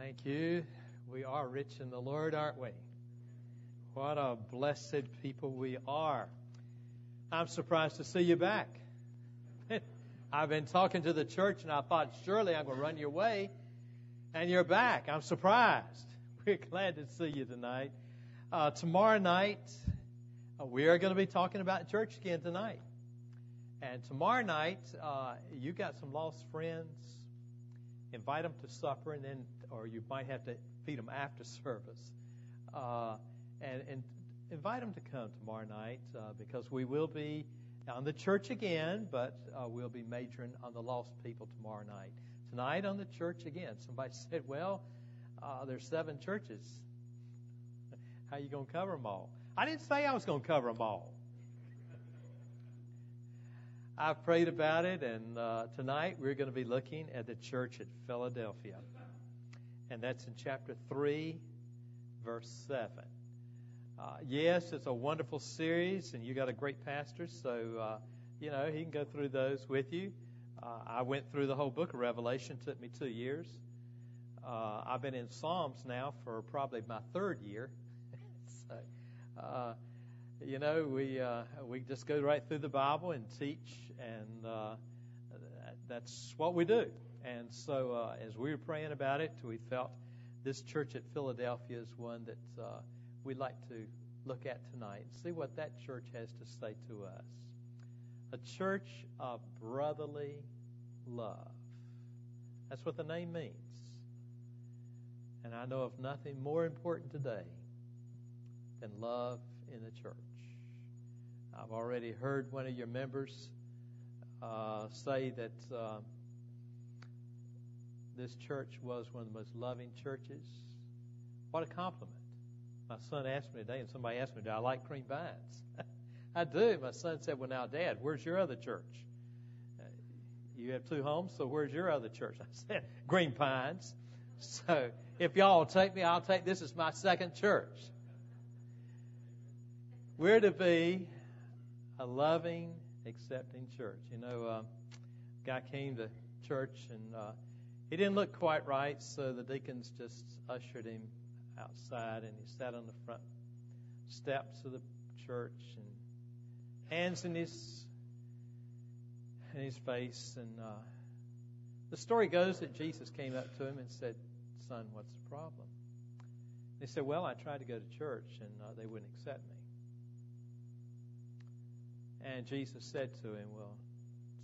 Thank you. We are rich in the Lord, aren't we? What a blessed people we are. I'm surprised to see you back. I've been talking to the church and I thought, surely I'm going to run your way. And you're back. I'm surprised. We're glad to see you tonight. Uh, tomorrow night, uh, we are going to be talking about church again tonight. And tomorrow night, uh, you got some lost friends. Invite them to supper, and then, or you might have to feed them after service. Uh, and, and invite them to come tomorrow night uh, because we will be on the church again, but uh, we'll be majoring on the lost people tomorrow night. Tonight on the church again. Somebody said, "Well, uh, there's seven churches. How you going to cover them all?" I didn't say I was going to cover them all. I've prayed about it, and uh, tonight we're going to be looking at the church at Philadelphia. And that's in chapter 3, verse 7. Uh, yes, it's a wonderful series, and you got a great pastor, so, uh, you know, he can go through those with you. Uh, I went through the whole book of Revelation, took me two years. Uh, I've been in Psalms now for probably my third year. so, uh, you know, we uh, we just go right through the Bible and teach, and uh, that's what we do. And so, uh, as we were praying about it, we felt this church at Philadelphia is one that uh, we'd like to look at tonight and see what that church has to say to us. A church of brotherly love. That's what the name means. And I know of nothing more important today than love in the church. I've already heard one of your members uh, say that uh, this church was one of the most loving churches. What a compliment. My son asked me today, and somebody asked me, Do I like Green Pines? I do. My son said, Well, now, Dad, where's your other church? Uh, you have two homes, so where's your other church? I said, Green Pines. So if y'all take me, I'll take this as my second church. We're to be a loving, accepting church. You know, uh, guy came to church and uh, he didn't look quite right, so the deacons just ushered him outside and he sat on the front steps of the church and hands in his in his face and uh, the story goes that Jesus came up to him and said, "Son, what's the problem?" And he said, "Well, I tried to go to church and uh, they wouldn't accept me." And Jesus said to him, Well,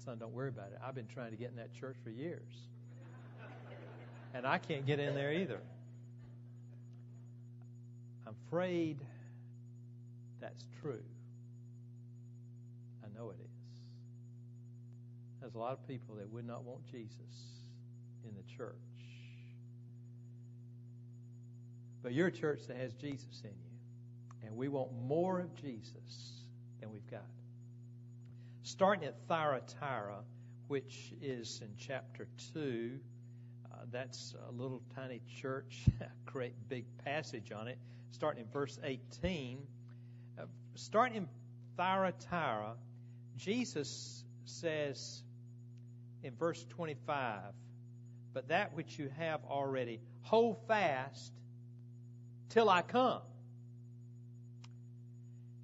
son, don't worry about it. I've been trying to get in that church for years. And I can't get in there either. I'm afraid that's true. I know it is. There's a lot of people that would not want Jesus in the church. But you're a church that has Jesus in you. And we want more of Jesus than we've got starting at Thyatira, which is in chapter 2. Uh, that's a little tiny church, great big passage on it, starting in verse 18. Uh, starting in Thyatira, Jesus says in verse 25, But that which you have already, hold fast till I come.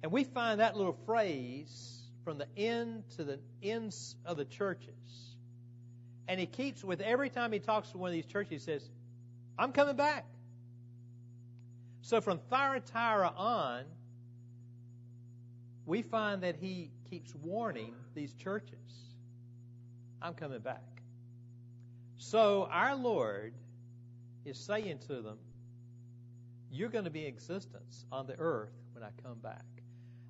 And we find that little phrase from the end to the ends of the churches. And he keeps, with every time he talks to one of these churches, he says, I'm coming back. So from Thyatira on, we find that he keeps warning these churches, I'm coming back. So our Lord is saying to them, You're going to be in existence on the earth when I come back.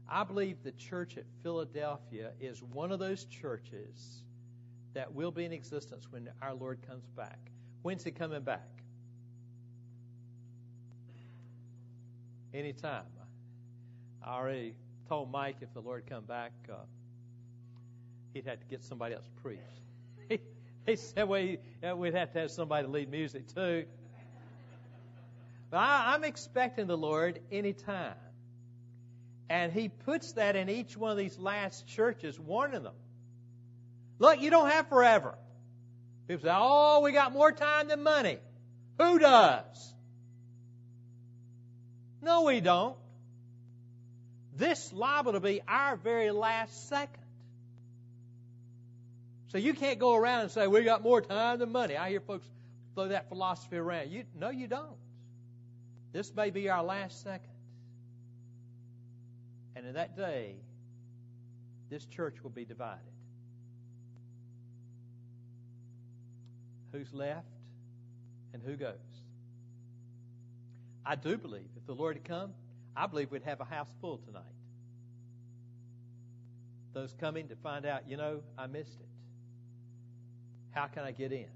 I believe the church at Philadelphia is one of those churches that will be in existence when our Lord comes back. When's he coming back? Anytime. I already told Mike if the Lord come back, uh, he'd have to get somebody else to preach. he, said, well, he, we'd have to have somebody to lead music too. But I, I'm expecting the Lord anytime. And he puts that in each one of these last churches, warning them. Look, you don't have forever. People say, oh, we got more time than money. Who does? No, we don't. This liable to be our very last second. So you can't go around and say, we got more time than money. I hear folks throw that philosophy around. You, no, you don't. This may be our last second. And in that day, this church will be divided. Who's left and who goes? I do believe if the Lord had come, I believe we'd have a house full tonight. Those coming to find out, you know, I missed it. How can I get in?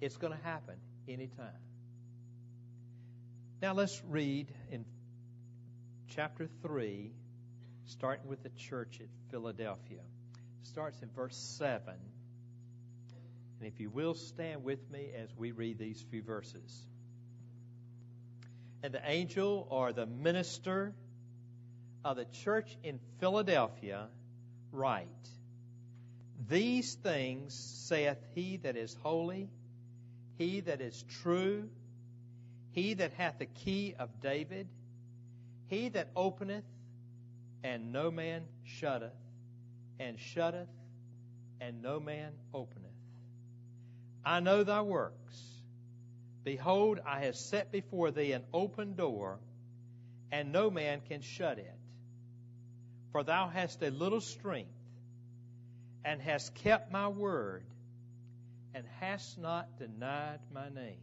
It's going to happen anytime. Now let's read in chapter 3, starting with the church at Philadelphia. It starts in verse 7. And if you will stand with me as we read these few verses. And the angel or the minister of the church in Philadelphia write, These things saith he that is holy, he that is true, he that hath the key of David, he that openeth, and no man shutteth, and shutteth, and no man openeth. I know thy works. Behold, I have set before thee an open door, and no man can shut it. For thou hast a little strength, and hast kept my word, and hast not denied my name.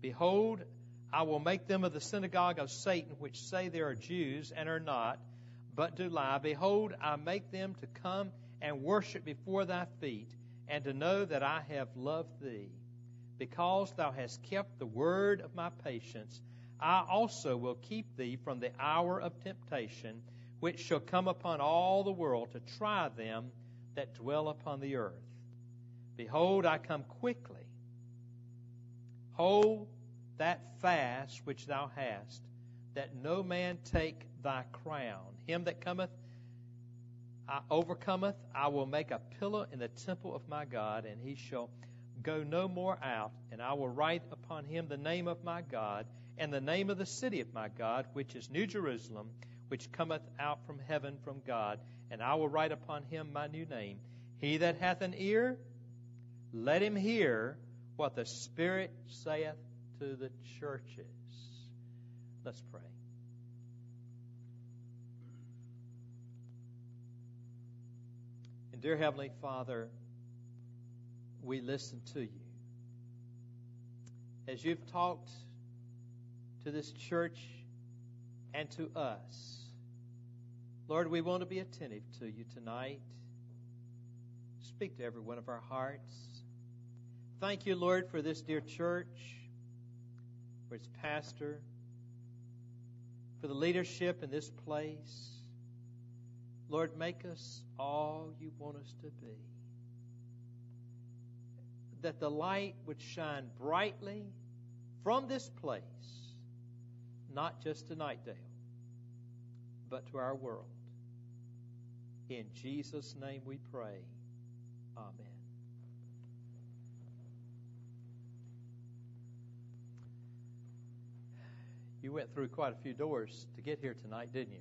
Behold, I will make them of the synagogue of Satan, which say they are Jews and are not, but do lie. Behold, I make them to come and worship before thy feet, and to know that I have loved thee. Because thou hast kept the word of my patience, I also will keep thee from the hour of temptation, which shall come upon all the world to try them that dwell upon the earth. Behold, I come quickly. Hold that fast which thou hast, that no man take thy crown. Him that cometh, I overcometh, I will make a pillar in the temple of my God, and he shall go no more out. And I will write upon him the name of my God, and the name of the city of my God, which is New Jerusalem, which cometh out from heaven from God. And I will write upon him my new name. He that hath an ear, let him hear what the Spirit saith to the churches. Let's pray. And dear Heavenly Father, we listen to you. As you've talked to this church and to us, Lord, we want to be attentive to you tonight. Speak to every one of our hearts. Thank you, Lord, for this dear church for its pastor, for the leadership in this place. Lord, make us all you want us to be. That the light would shine brightly from this place, not just to Knightdale, but to our world. In Jesus' name we pray. Amen. You went through quite a few doors to get here tonight, didn't you?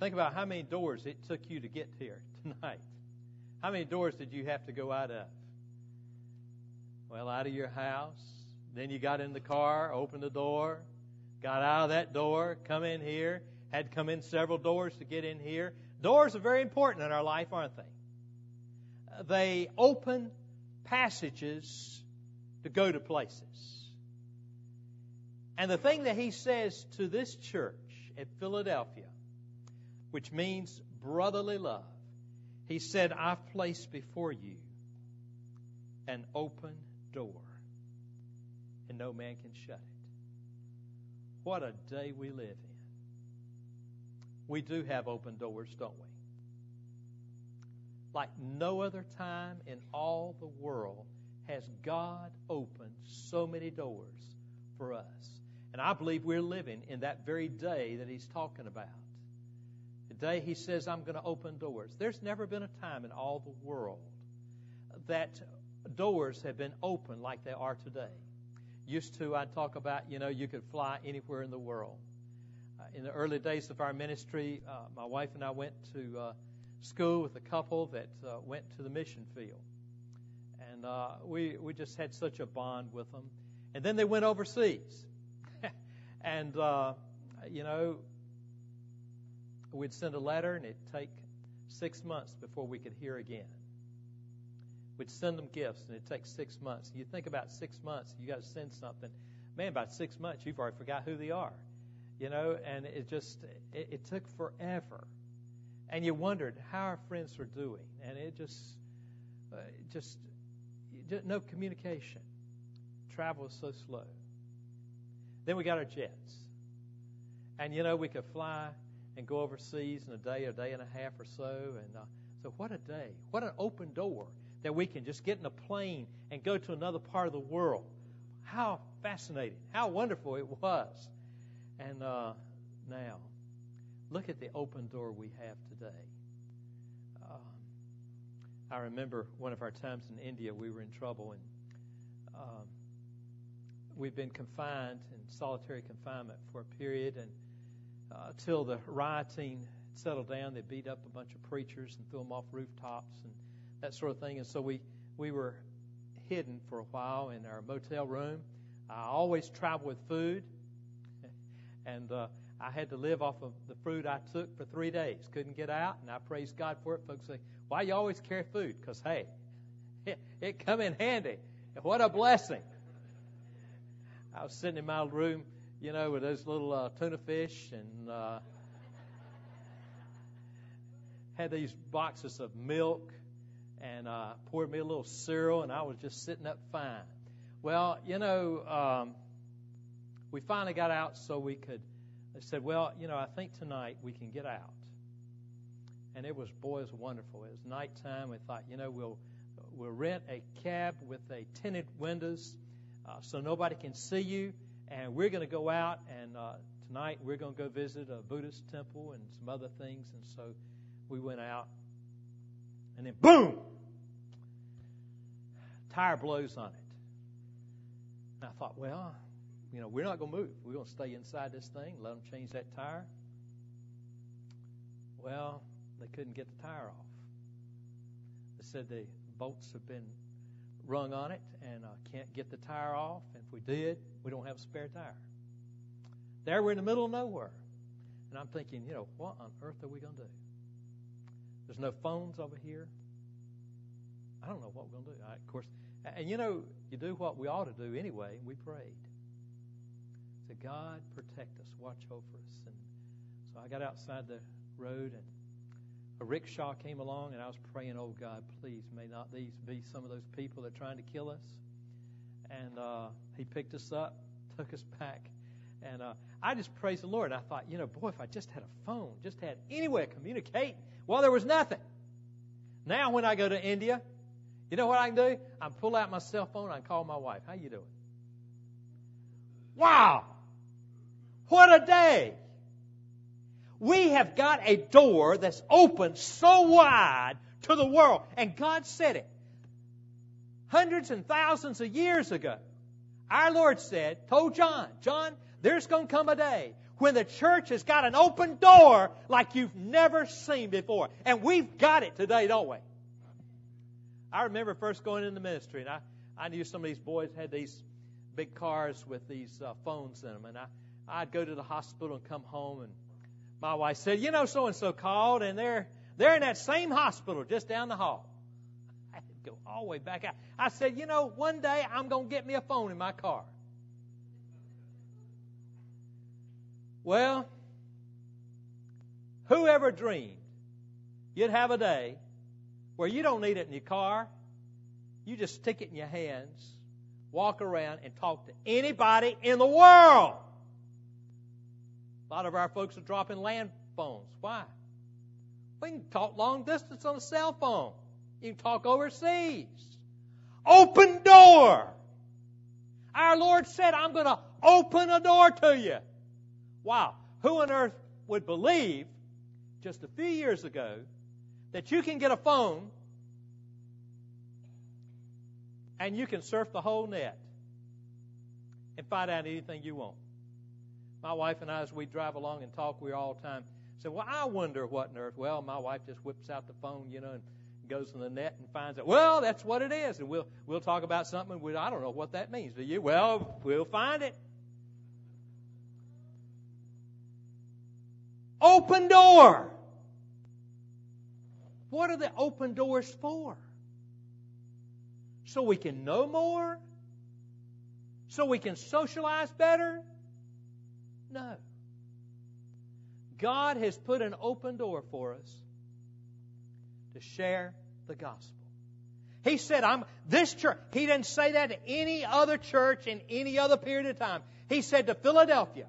Think about how many doors it took you to get here tonight. How many doors did you have to go out of? Well, out of your house. Then you got in the car, opened the door, got out of that door, come in here, had to come in several doors to get in here. Doors are very important in our life, aren't they? They open passages to go to places. And the thing that he says to this church at Philadelphia, which means brotherly love, he said, I've placed before you an open door, and no man can shut it. What a day we live in. We do have open doors, don't we? Like no other time in all the world has God opened so many doors for us. And I believe we're living in that very day that he's talking about. The day he says, I'm going to open doors. There's never been a time in all the world that doors have been open like they are today. Used to, I'd talk about, you know, you could fly anywhere in the world. Uh, in the early days of our ministry, uh, my wife and I went to uh, school with a couple that uh, went to the mission field. And uh, we, we just had such a bond with them. And then they went overseas. and, uh, you know, we'd send a letter and it'd take six months before we could hear again. We'd send them gifts and it'd take six months. You think about six months, you got to send something. Man, about six months, you've already forgot who they are. You know, and it just, it, it took forever. And you wondered how our friends were doing. And it just, uh, just, no communication. Travel was so slow. Then we got our jets. And, you know, we could fly and go overseas in a day, a day and a half or so. And uh, so, what a day. What an open door that we can just get in a plane and go to another part of the world. How fascinating. How wonderful it was. And uh, now, look at the open door we have today. Uh, I remember one of our times in India, we were in trouble, and um, we've been confined in solitary confinement for a period, and uh, till the rioting settled down, they beat up a bunch of preachers and threw them off rooftops and that sort of thing. And so we we were hidden for a while in our motel room. I always travel with food, and uh, I had to live off of the food I took for three days. Couldn't get out, and I praise God for it. Folks say, "Why you always carry food?" Because hey, it, it come in handy. What a blessing! I was sitting in my room, you know, with those little uh, tuna fish and uh, had these boxes of milk and uh, poured me a little cereal, and I was just sitting up fine. Well, you know, um, we finally got out so we could. They said, "Well, you know, I think tonight we can get out." And it was, boy, it was wonderful. It was nighttime. We thought, you know, we'll we'll rent a cab with a tinted windows, uh, so nobody can see you, and we're going to go out. And uh, tonight we're going to go visit a Buddhist temple and some other things. And so we went out, and then boom, tire blows on it. And I thought, well, you know, we're not going to move. We're going to stay inside this thing, let them change that tire. Well, they couldn't get the tire off. They said the bolts have been rung on it and uh, can't get the tire off. And if we did, we don't have a spare tire. There we're in the middle of nowhere. And I'm thinking, you know, what on earth are we going to do? There's no phones over here. I don't know what we're going to do. I, of course, and you know, you do what we ought to do anyway. We prayed. Said, God, protect us, watch over us. And so I got outside the road, and a rickshaw came along, and I was praying, oh God, please, may not these be some of those people that are trying to kill us. And uh, he picked us up, took us back. And uh, I just praised the Lord. I thought, you know, boy, if I just had a phone, just had any way of communicating. Well, there was nothing. Now, when I go to India, you know what I can do? I pull out my cell phone. I call my wife. How you doing? Wow! What a day! We have got a door that's open so wide to the world. And God said it. Hundreds and thousands of years ago. Our Lord said, told John, John, there's going to come a day when the church has got an open door like you've never seen before. And we've got it today, don't we? I remember first going into ministry, and I, I knew some of these boys had these big cars with these uh, phones in them, and I, I'd go to the hospital and come home, and my wife said, "You know, so and so called, and they're they're in that same hospital just down the hall." Go all the way back out. I said, "You know, one day I'm going to get me a phone in my car." Well, whoever dreamed you'd have a day where you don't need it in your car. You just stick it in your hands, walk around, and talk to anybody in the world. A lot of our folks are dropping land phones. Why? We can talk long distance on a cell phone. You can talk overseas. Open door. Our Lord said, I'm going to open a door to you. Wow. Who on earth would believe just a few years ago that you can get a phone And you can surf the whole net and find out anything you want. My wife and I, as we drive along and talk, we're all the time say, Well, I wonder what on earth. Well, my wife just whips out the phone, you know, and goes to the net and finds out, well, that's what it is. And we'll, we'll talk about something. We, I don't know what that means. Do you? Well, we'll find it. Open door. What are the open doors for? So we can know more? So we can socialize better? No. God has put an open door for us to share the gospel. He said, I'm this church. He didn't say that to any other church in any other period of time. He said to Philadelphia,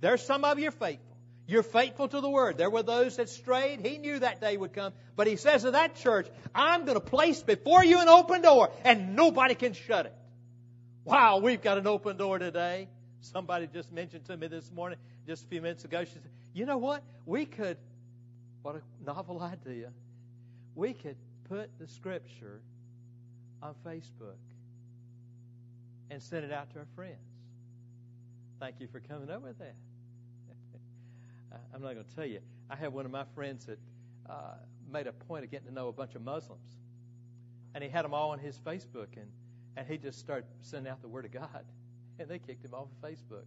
there's some of you faithful. You're faithful to the word. There were those that strayed. He knew that day would come. But he says to that church, I'm going to place before you an open door and nobody can shut it. Wow, we've got an open door today. Somebody just mentioned to me this morning, just a few minutes ago, she said, You know what? We could, what a novel idea. We could put the scripture on Facebook and send it out to our friends. Thank you for coming up with that. I'm not going to tell you. I have one of my friends that uh, made a point of getting to know a bunch of Muslims. And he had them all on his Facebook, and, and he just started sending out the Word of God. And they kicked him off of Facebook.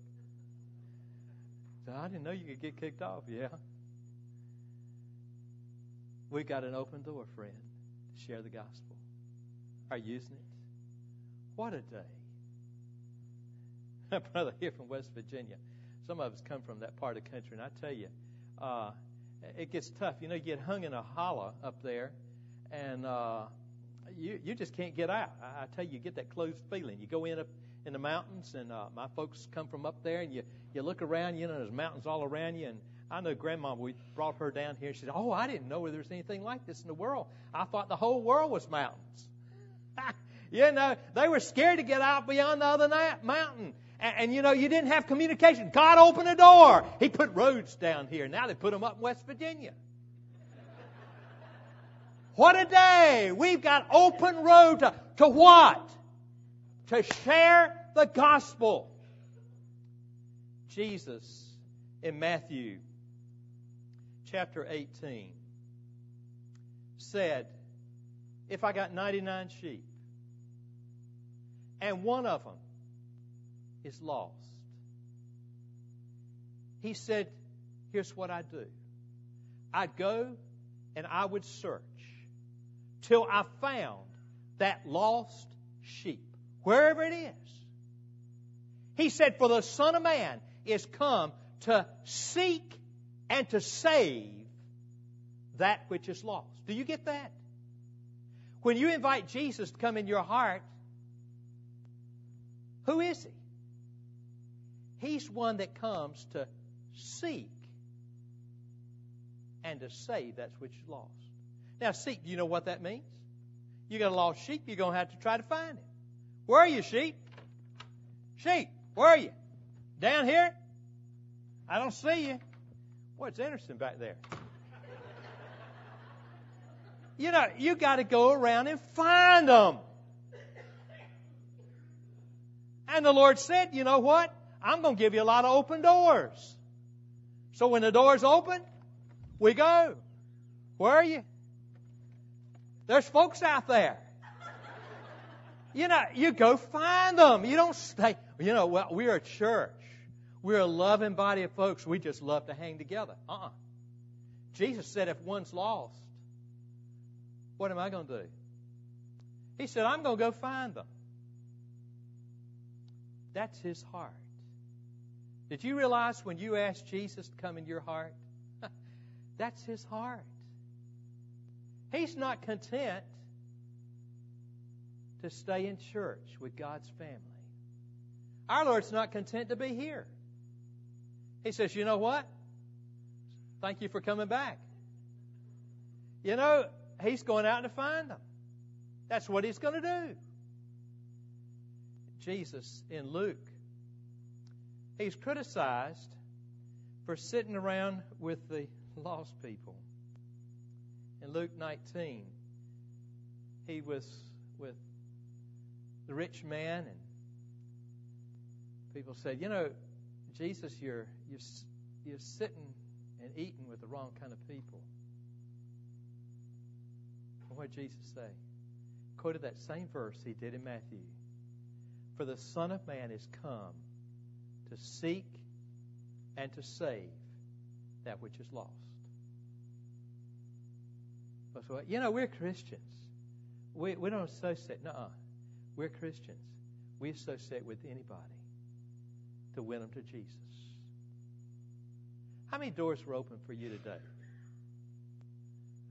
So I didn't know you could get kicked off. Yeah. We've got an open door, friend, to share the gospel. Are you using it? What a day. My brother here from West Virginia. Some of us come from that part of the country, and I tell you, uh, it gets tough. You know, you get hung in a hollow up there, and uh, you you just can't get out. I, I tell you, you get that closed feeling. You go in up in the mountains, and uh, my folks come from up there, and you you look around, you know, there's mountains all around you, and I know Grandma. We brought her down here. She said, "Oh, I didn't know there was anything like this in the world. I thought the whole world was mountains." you know, they were scared to get out beyond the other na- mountain. And, and, you know, you didn't have communication. God opened a door. He put roads down here. Now they put them up in West Virginia. what a day! We've got open road to, to what? To share the gospel. Jesus in Matthew chapter 18 said, If I got 99 sheep and one of them is lost, he said, Here's what I do I'd go and I would search till I found that lost sheep, wherever it is. He said, For the Son of Man is come to seek and to save that which is lost. Do you get that? When you invite Jesus to come in your heart, who is he? He's one that comes to seek and to save that which is lost. Now, seek, do you know what that means? You got a lost sheep, you're going to have to try to find it. Where are you, sheep? Sheep, where are you? Down here? I don't see you. Boy, it's interesting back there. You know, you got to go around and find them. And the Lord said, you know what? I'm going to give you a lot of open doors. So when the doors open, we go. Where are you? There's folks out there. You know, you go find them. You don't stay. You know, well, we're a church. We're a loving body of folks. We just love to hang together. Uh-uh. Jesus said, if one's lost, what am I going to do? He said, I'm going to go find them. That's his heart. Did you realize when you asked Jesus to come in your heart? That's his heart. He's not content to stay in church with God's family. Our Lord's not content to be here. He says, You know what? Thank you for coming back. You know, He's going out to find them. That's what He's going to do. Jesus in Luke, He's criticized for sitting around with the lost people. In Luke 19, He was with the rich man, and people said, "You know, Jesus, you're you're you're sitting and eating with the wrong kind of people." What did Jesus say? Quoted that same verse he did in Matthew. For the Son of Man is come to seek and to save that which is lost. You know, we're Christians. We, we don't associate. No, we're Christians. We associate with anybody to win them to Jesus. How many doors were open for you today?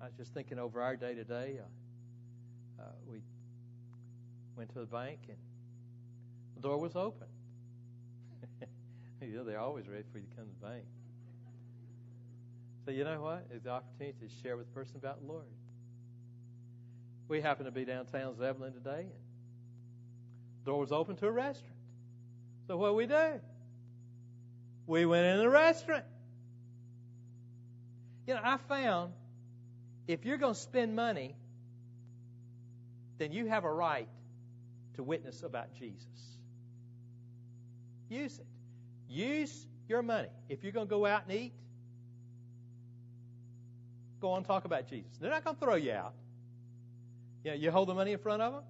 I was just thinking over our day today. Uh, uh, we went to the bank and the door was open. you know, they're always ready for you to come to the bank. So you know what? It's the opportunity to share with the person about the Lord. We happened to be downtown Zebulon today, and the door was open to a restaurant. So what we do? We went in the restaurant. You know, I found if you're going to spend money, then you have a right to witness about Jesus. Use it. Use your money. If you're going to go out and eat, go on and talk about Jesus. They're not going to throw you out. Yeah, you hold the money in front of them.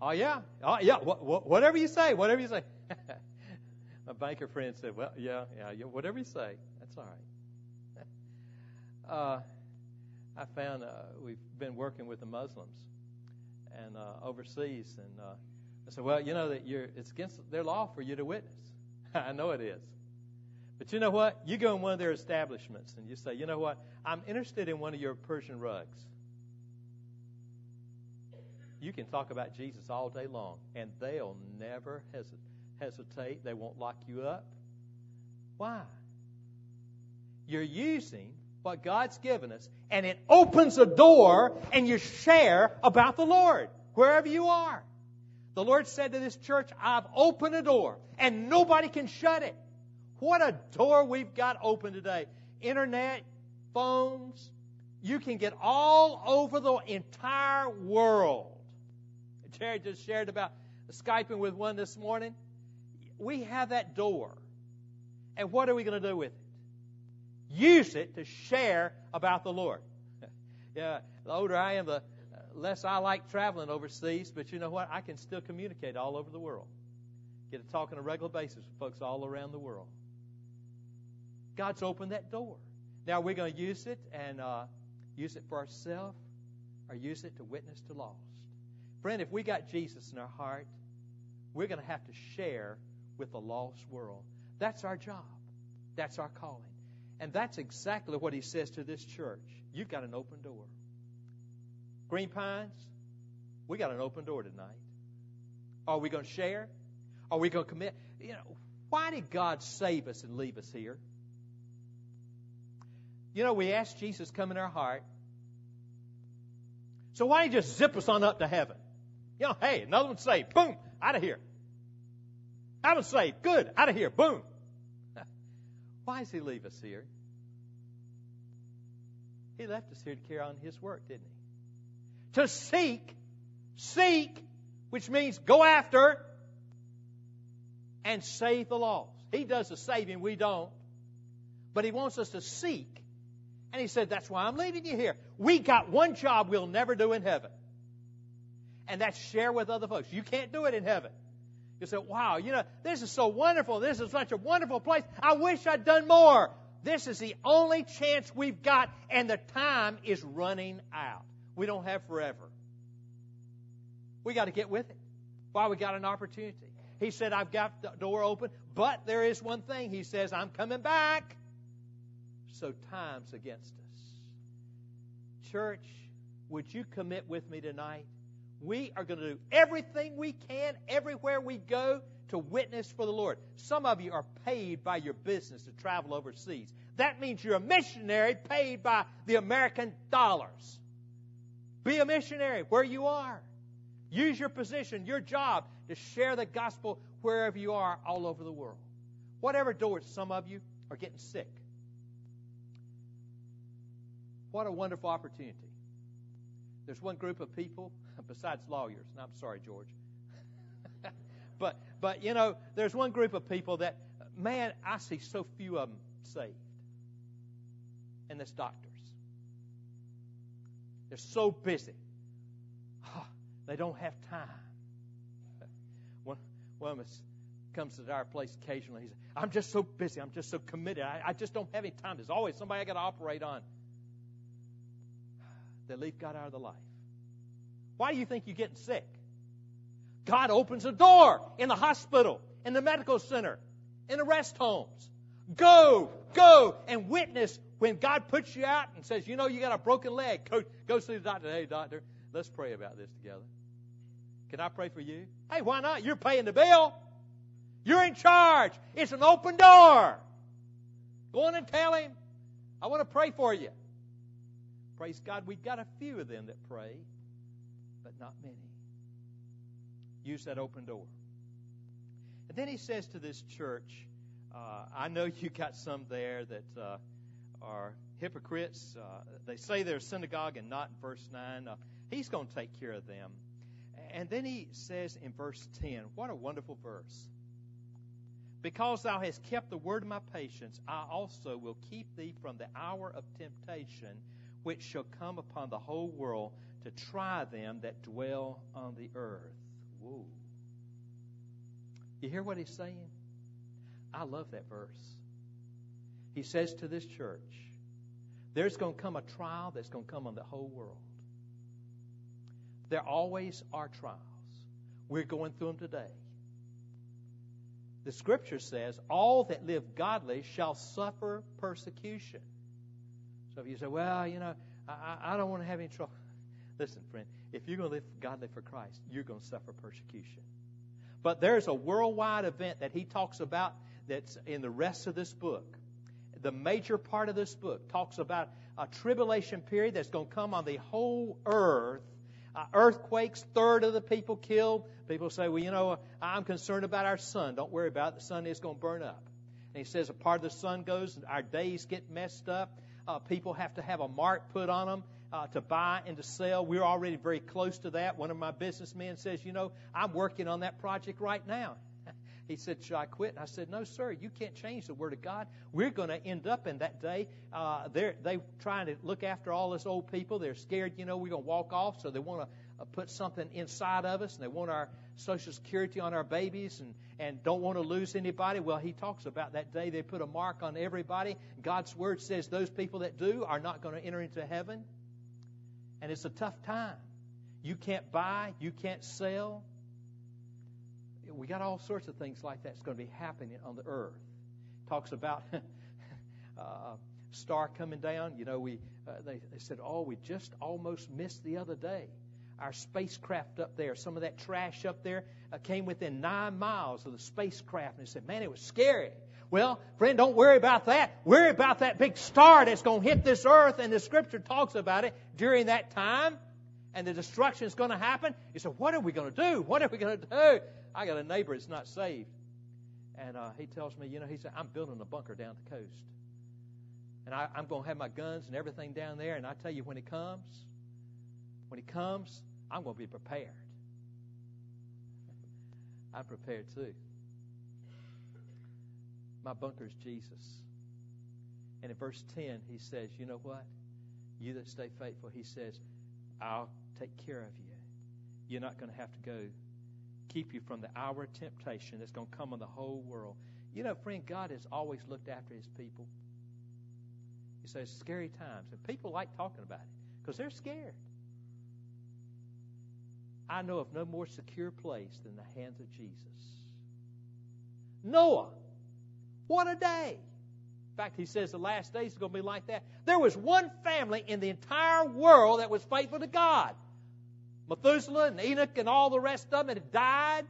Oh yeah, oh yeah. whatever you say, whatever you say. My banker friend said, "Well, yeah, yeah, whatever you say, that's all right." uh, I found uh, we've been working with the Muslims and uh, overseas, and uh, I said, "Well, you know that you're it's against their law for you to witness." I know it is. But you know what? You go in one of their establishments and you say, you know what? I'm interested in one of your Persian rugs. You can talk about Jesus all day long, and they'll never hesitate. They won't lock you up. Why? You're using what God's given us, and it opens a door, and you share about the Lord wherever you are. The Lord said to this church, I've opened a door, and nobody can shut it. What a door we've got open today. Internet, phones, you can get all over the entire world. Jerry just shared about Skyping with one this morning. We have that door. And what are we going to do with it? Use it to share about the Lord. yeah, the older I am, the less I like traveling overseas, but you know what? I can still communicate all over the world. Get to talk on a regular basis with folks all around the world. God's opened that door. Now we're going to use it and uh, use it for ourselves or use it to witness to lost. Friend, if we got Jesus in our heart, we're going to have to share with the lost world. That's our job. That's our calling. And that's exactly what he says to this church. You've got an open door. Green Pines, we got an open door tonight. Are we going to share? Are we going to commit? You know, why did God save us and leave us here? You know, we ask Jesus come in our heart. So why don't you just zip us on up to heaven? You know, hey, another one saved. Boom, out of here. I was saved. Good, out of here. Boom. Why does he leave us here? He left us here to carry on his work, didn't he? To seek, seek, which means go after and save the lost. He does the saving, we don't. But he wants us to seek and he said, That's why I'm leaving you here. We got one job we'll never do in heaven. And that's share with other folks. You can't do it in heaven. You say, Wow, you know, this is so wonderful. This is such a wonderful place. I wish I'd done more. This is the only chance we've got, and the time is running out. We don't have forever. We got to get with it while we got an opportunity. He said, I've got the door open, but there is one thing. He says, I'm coming back so time's against us. Church, would you commit with me tonight? We are going to do everything we can everywhere we go to witness for the Lord. Some of you are paid by your business to travel overseas. That means you're a missionary paid by the American dollars. Be a missionary where you are. Use your position, your job to share the gospel wherever you are all over the world. Whatever doors, some of you are getting sick. What a wonderful opportunity There's one group of people, besides lawyers, and I'm sorry, George. but, but, you know, there's one group of people that, man, I see so few of them saved. And that's doctors. They're so busy. Ah, they don't have time. One, one of comes to our place occasionally. He says, I'm just so busy. I'm just so committed. I, I just don't have any time. There's always somebody I got to operate on. They leave God out of the life. Why do you think you're getting sick? God opens a door in the hospital, in the medical center, in the rest homes. Go, go, and witness when God puts you out and says, you know, you got a broken leg. Go, go see the doctor. Hey, doctor, let's pray about this together. Can I pray for you? Hey, why not? You're paying the bill. You're in charge. It's an open door. Go on and tell him, I want to pray for you. Praise God, we've got a few of them that pray, but not many. Use that open door. And then he says to this church, uh, I know you got some there that uh, are hypocrites. Uh, they say they're a synagogue and not in verse 9. Uh, he's going to take care of them. And then he says in verse 10, what a wonderful verse. Because thou hast kept the word of my patience, I also will keep thee from the hour of temptation which shall come upon the whole world to try them that dwell on the earth. Whoa. You hear what he's saying? I love that verse. He says to this church, there's going to come a trial that's going to come on the whole world. There always are trials. We're going through them today. The scripture says, All that live godly shall suffer persecution. You say, well, you know, I, I don't want to have any trouble. Listen, friend, if you're going to live godly for Christ, you're going to suffer persecution. But there's a worldwide event that he talks about that's in the rest of this book. The major part of this book talks about a tribulation period that's going to come on the whole earth. Uh, earthquakes, third of the people killed. People say, well, you know, I'm concerned about our sun. Don't worry about it. The sun is going to burn up. And he says a part of the sun goes, our days get messed up. Uh, people have to have a mark put on them uh, to buy and to sell. We're already very close to that. One of my businessmen says, You know, I'm working on that project right now. He said, Should I quit? And I said, No, sir, you can't change the Word of God. We're going to end up in that day. Uh, they're they trying to look after all this old people. They're scared, you know, we're going to walk off, so they want to uh, put something inside of us, and they want our Social Security on our babies and, and don't want to lose anybody. Well, he talks about that day they put a mark on everybody. God's Word says those people that do are not going to enter into heaven. And it's a tough time. You can't buy, you can't sell. We got all sorts of things like that's going to be happening on the earth. Talks about uh, star coming down. You know, we uh, they, they said, oh, we just almost missed the other day our spacecraft up there, some of that trash up there uh, came within nine miles of the spacecraft. And they said, man, it was scary. Well, friend, don't worry about that. Worry about that big star that's going to hit this earth, and the scripture talks about it during that time, and the destruction is going to happen. You say, what are we going to do? What are we going to do? I got a neighbor that's not saved. And uh, he tells me, you know, he said, I'm building a bunker down the coast. And I, I'm going to have my guns and everything down there, and I tell you, when it comes, when he comes, I'm going to be prepared. I'm prepared too. My bunker is Jesus. And in verse 10, he says, You know what? You that stay faithful, he says, I'll take care of you. You're not going to have to go keep you from the hour of temptation that's going to come on the whole world. You know, friend, God has always looked after his people. He says, scary times. And people like talking about it because they're scared. I know of no more secure place than the hands of Jesus. Noah, what a day. In fact, he says the last days is going to be like that. There was one family in the entire world that was faithful to God. Methuselah and Enoch and all the rest of them had died.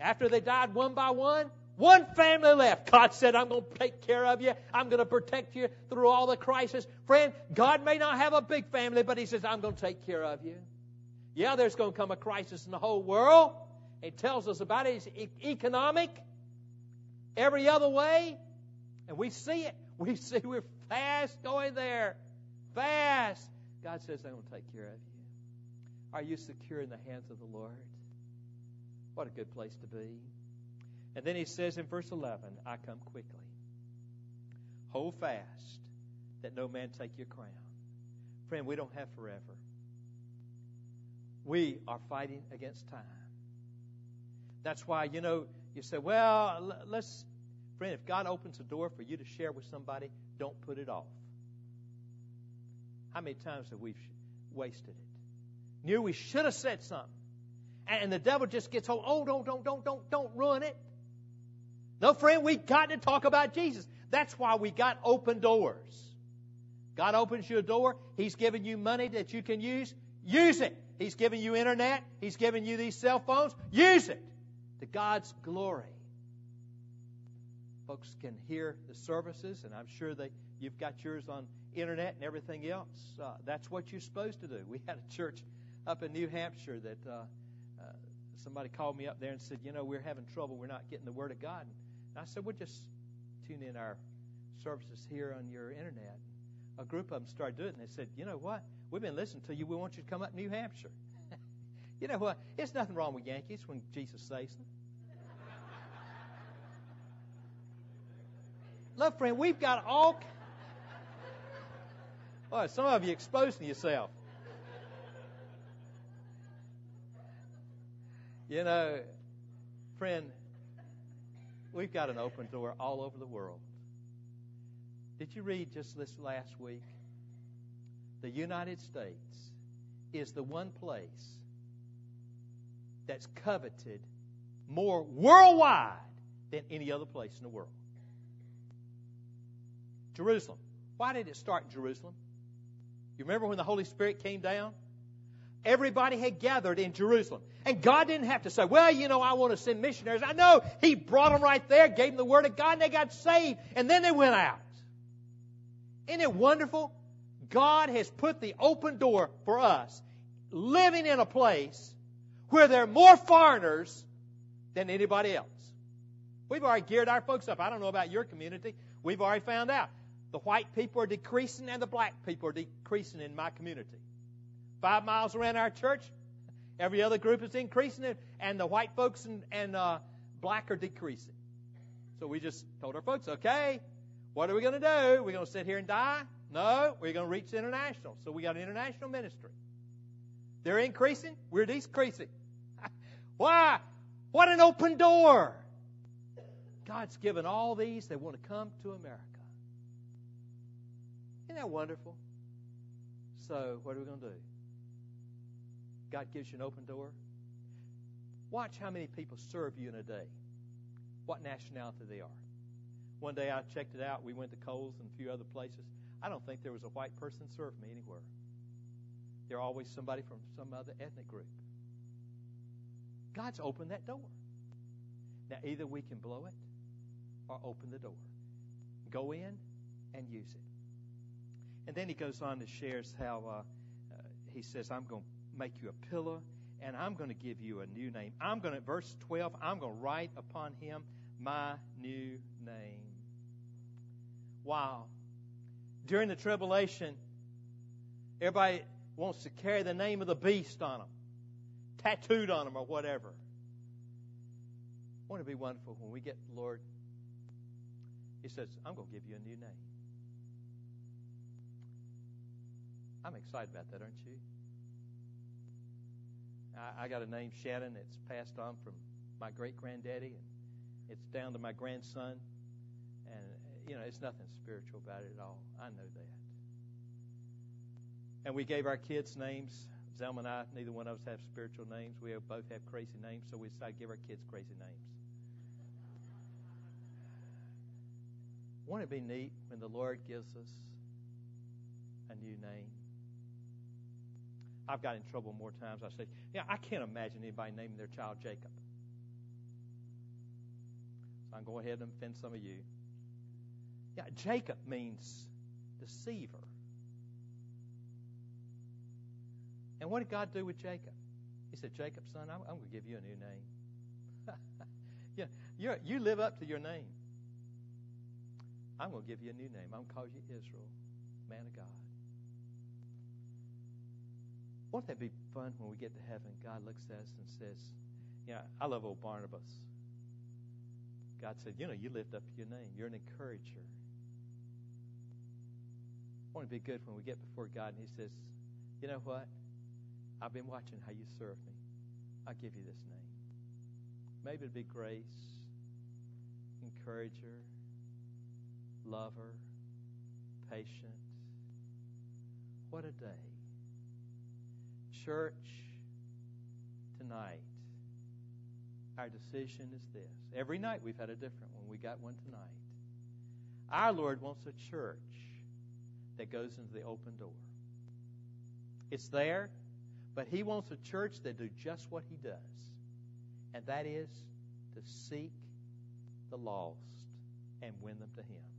After they died one by one, one family left. God said, I'm going to take care of you. I'm going to protect you through all the crisis. Friend, God may not have a big family, but He says, I'm going to take care of you. Yeah, there's going to come a crisis in the whole world. It tells us about it. It's economic, every other way. And we see it. We see we're fast going there. Fast. God says, I'm going to take care of you. Are you secure in the hands of the Lord? What a good place to be. And then he says in verse 11, I come quickly. Hold fast that no man take your crown. Friend, we don't have forever. We are fighting against time. That's why, you know, you say, well, let's, friend, if God opens a door for you to share with somebody, don't put it off. How many times have we wasted it? Knew we should have said something. And the devil just gets hold, oh, don't, don't, don't, don't, don't ruin it. No, friend, we got to talk about Jesus. That's why we got open doors. God opens you a door. He's given you money that you can use. Use it. He's given you internet. He's given you these cell phones. Use it to God's glory. Folks can hear the services, and I'm sure that you've got yours on internet and everything else. Uh, that's what you're supposed to do. We had a church up in New Hampshire that uh, uh, somebody called me up there and said, you know, we're having trouble. We're not getting the Word of God. And I said, we'll just tune in our services here on your internet. A group of them started doing it, and they said, you know what? We've been listening to you. We want you to come up to New Hampshire. you know what? It's nothing wrong with Yankees when Jesus saves them. Love friend, we've got all. Well, some of you exposing yourself. You know, friend, we've got an open door all over the world. Did you read just this last week? The United States is the one place that's coveted more worldwide than any other place in the world. Jerusalem. Why did it start in Jerusalem? You remember when the Holy Spirit came down? Everybody had gathered in Jerusalem. And God didn't have to say, well, you know, I want to send missionaries. I know He brought them right there, gave them the Word of God, and they got saved, and then they went out. Isn't it wonderful? God has put the open door for us, living in a place where there are more foreigners than anybody else. We've already geared our folks up. I don't know about your community. We've already found out. The white people are decreasing and the black people are decreasing in my community. Five miles around our church, every other group is increasing, and the white folks and, and uh, black are decreasing. So we just told our folks, okay, what are we going to do? We're going to sit here and die? No, we're going to reach international. So we got an international ministry. They're increasing, we're decreasing. Why? What an open door! God's given all these, they want to come to America. Isn't that wonderful? So, what are we going to do? God gives you an open door. Watch how many people serve you in a day, what nationality they are. One day I checked it out. We went to Kohl's and a few other places. I don't think there was a white person served me anywhere. There's always somebody from some other ethnic group. God's opened that door. Now, either we can blow it or open the door. Go in and use it. And then he goes on to shares how uh, uh, he says, I'm going to make you a pillar and I'm going to give you a new name. I'm going to, verse 12, I'm going to write upon him my new name. Wow. During the tribulation, everybody wants to carry the name of the beast on them, tattooed on them, or whatever. Won't it be wonderful when we get the Lord? He says, I'm going to give you a new name. I'm excited about that, aren't you? I, I got a name, Shannon. It's passed on from my great granddaddy, and it's down to my grandson. You know, it's nothing spiritual about it at all. I know that. And we gave our kids names. Zelma and I, neither one of us have spiritual names. We both have crazy names, so we decided to give our kids crazy names. Won't it be neat when the Lord gives us a new name? I've got in trouble more times. I say, yeah, I can't imagine anybody naming their child Jacob. So I'm going ahead and offend some of you. Yeah, Jacob means deceiver. And what did God do with Jacob? He said, Jacob, son, I'm, I'm going to give you a new name. yeah, you you live up to your name. I'm going to give you a new name. I'm going to call you Israel, man of God. Won't that be fun when we get to heaven? God looks at us and says, "Yeah, I love old Barnabas." God said, "You know, you lift up to your name. You're an encourager." Won't it be good when we get before God and He says, "You know what? I've been watching how you serve me. I'll give you this name. Maybe it'll be grace, encourager, lover, patient. What a day. Church, tonight, our decision is this. Every night we've had a different one. We got one tonight. Our Lord wants a church that goes into the open door. It's there, but He wants a church that do just what He does, and that is to seek the lost and win them to Him.